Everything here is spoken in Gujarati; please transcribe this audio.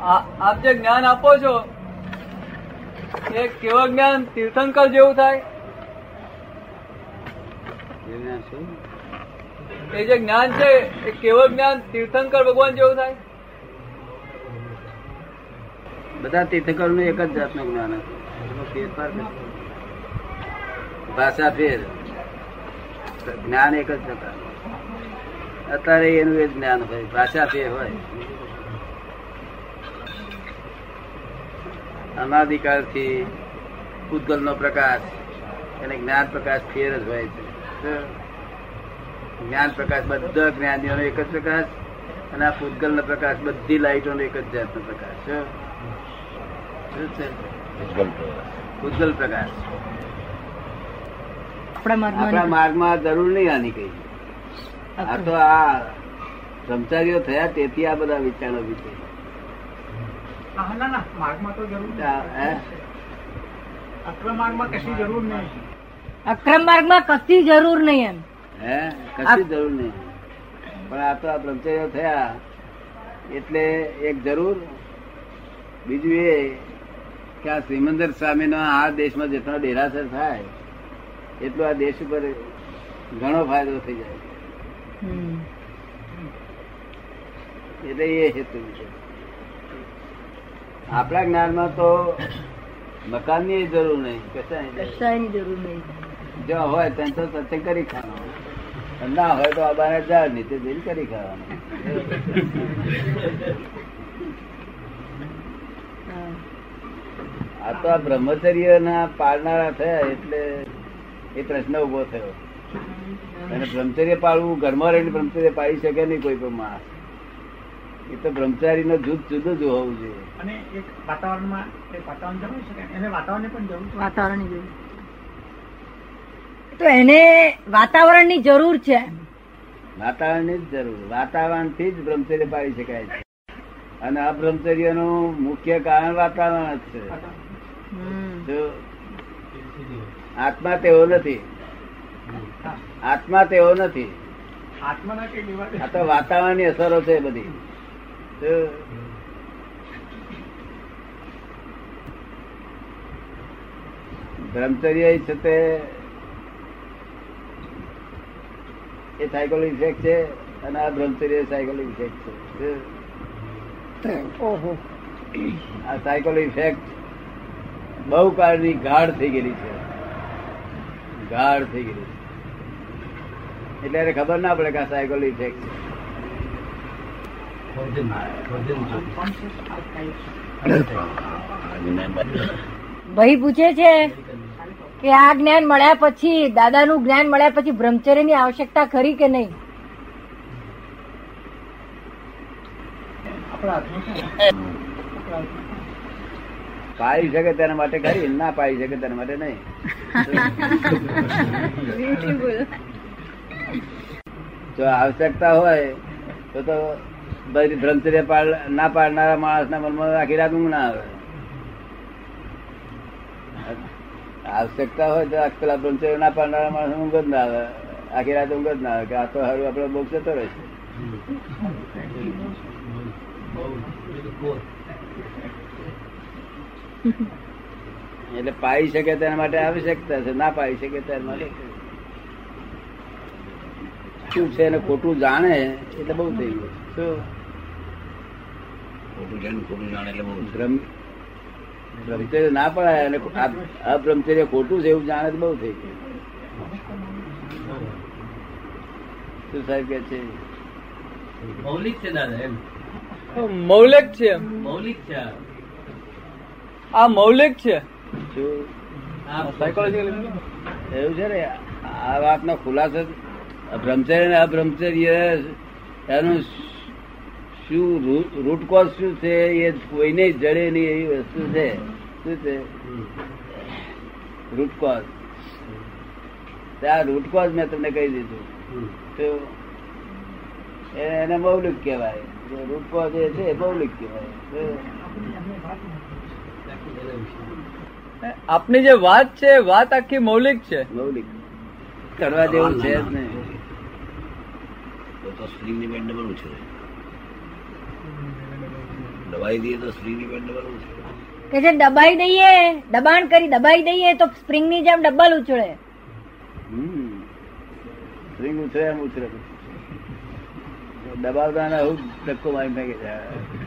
આપ જે જ્ઞાન આપો છો, એ કેવળ જ્ઞાન? તીર્થંકર જેવું થાય? એ જે જ્ઞાન છે, એ કેવો જ્ઞાન? તીર્થંકર ભગવાન જેવું થાય? બધા તીર્થંકરનું એક જ જાતનું જ્ઞાન ભાષા ફેર. જ્ઞાન એક જ પ્રકાર અત્યારે એનું એ જ્ઞાન હોય. ભાષા ફેર હોય. અનાદિકાળથી પૂતગલ નો પ્રકાશ અને જ્ઞાન પ્રકાશ ફેર જ હોય છે. જ્ઞાન પ્રકાશ બધા જ્ઞાનીઓનો એક જ પ્રકાશ અને આ ભૂતગલ નો પ્રકાશ બધી લાઈટો નો એક જ જાતનો પ્રકાશ. પૂતગલ પ્રકાશ. આપણા માર્ગમાં જરૂર નહીં આની કઈ. આ તો આ બ્રહ્મચારીઓ થયા તેથી આ બધા વિચારો વિશે. ના ના માર્ગમાં તો જરૂર અક્રમ માર્ગમાં કશી જરૂર નહીં. અક્રમ માર્ગમાં કશી જરૂર નહીં એમ. હે કશી જરૂર નહીં. પણ આ તો આ બ્રહ્મચર્ય થયા. એટલે એક જરૂર બીજું એ કે આ શ્રીમંદર સ્વામીનો આ દેશમાં જેટલો ડેરાસર થાય એટલો આ દેશ ઉપર ઘણો ફાયદો થઈ જાય. એટલે એ હેતુ છે. આપણા જ્ઞાનમાં તો મકાનની જરૂર નહીં કશાય જરૂર નહીં. જો હોય ત્યાં તો સત્સંગ કરી ખાવાનો. ના હોય તો આ જા નીચે જઈને કરી ખાવાનું. આ તો આ બ્રહ્મચર્ય ના પાળનારા થયા એટલે એ પ્રશ્ન ઊભો થયો. અને બ્રહ્મચર્ય પાળવું ઘરમાં રહીને બ્રહ્મચર્ય પાળી શકે નહીં કોઈ પણ માણસ. એ તો બ્રહ્મચારી નો જુદ જુદું જ હોવું જોઈએ. અને એક વાતાવરણમાં વાતાવરણ જરૂર છે એને વાતાવરણની પણ જરૂર છે? જરૂર. તો એને વાતાવરણની જરૂર છે. વાતાવરણની જ જરૂર. વાતાવરણથી જ બ્રહ્મચર્ય પાડી શકાય છે. અને આ બ્રહ્મચર્યનું મુખ્ય કારણ વાતાવરણ જ છે. આત્મા તેવો નથી. આત્મા તેવો નથી. આ તો વાતાવરણની અસરો છે બધી. બ્રહ્મચર્ય છે તે એ સાયકોલ ઇફેક્ટ છે અને આ બ્રહ્મચર્ય સાયકોલ ઇફેક્ટ છે આ સાયકોલ ઇફેક્ટ બહુ કાળની ગાઢ થઈ ગયેલી છે ગાઢ થઈ ગયેલી છે એટલે ખબર ના પડે કે આ સાયકોલ ઇફેક્ટ ભાઈ પૂછે છે કે આ જ્ઞાન મળ્યા પછી દાદાનું જ્ઞાન મળ્યા પછી બ્રહ્મચર્યની આવશ્યકતા ખરી કે નહીં. પાડી શકે તેના માટે ખરી ના પાડી શકે તેના માટે નહીં જો આવશ્યકતા હોય તો તો બ્રહ્મચર્ય ના પાડનારા માણસના મનમાં આખી રાત ના આવે. આવશ્યકતા હોય તો પેલા બ્રહ્મચર્ય ના પાડનારા માણસ ઊંઘ જ ના આવે. આખી રાત ઊંઘ જ ના આવે, કે આ તો હારું આપડે બહુ જતો રહેશે એટલે પાઈ શકે તેના માટે આવશ્યકતા છે, ના પાઈ શકે તેના માટે. શું છે એને ખોટું જાણે એટલે બહુ થઈ ગયું. શું બ્રહ્મ- બ્રહ્મચર્ય ના પડાય અને આ- અબ્રહ્મચર્ય ખોટું છે એવું જાણે બહુ થઈ ગયું. શું સાહેબ કે છે? મૌલિક છે દાદા એમ? મૌલિક છે મૌલિક છે આ. મૌલિક છે. શું આ સાયકોલોજી એવું છે ને આ વાતનો ખુલાસો બ્રહ્મચર્ય અને અબ્રહ્મચર્ય એનું શું રૂટ કોઝ શું છે? એ કોઈને જડે નહીં એવી વસ્તુ છે. શું છે? રૂટ કોઝ આ રૂટ કોઝ મેં તમને કહી દીધું. તો એ- એને મૌલિક કહેવાય. રૂટ કોઝ એ છે એ મૌલિક કહેવાય. આપની જે વાત છે વાત આખી મૌલિક છે. મૌલિક. કરવા જેવું છે જ નહીં. દવાઈ દઈએ તો સ્પ્રિંગની પેન ડબલ ઉછળે. કે જે દબાઈ દઈએ દબાણ કરી દબાઈ દઈએ તો સ્પ્રિંગની જેમ ડબલ ઉછળે. હમ. સ્પ્રિંગ ઉછળે એમ ઉછળે દબાવતા ને આવું ધક્કો મારી નાખે છે.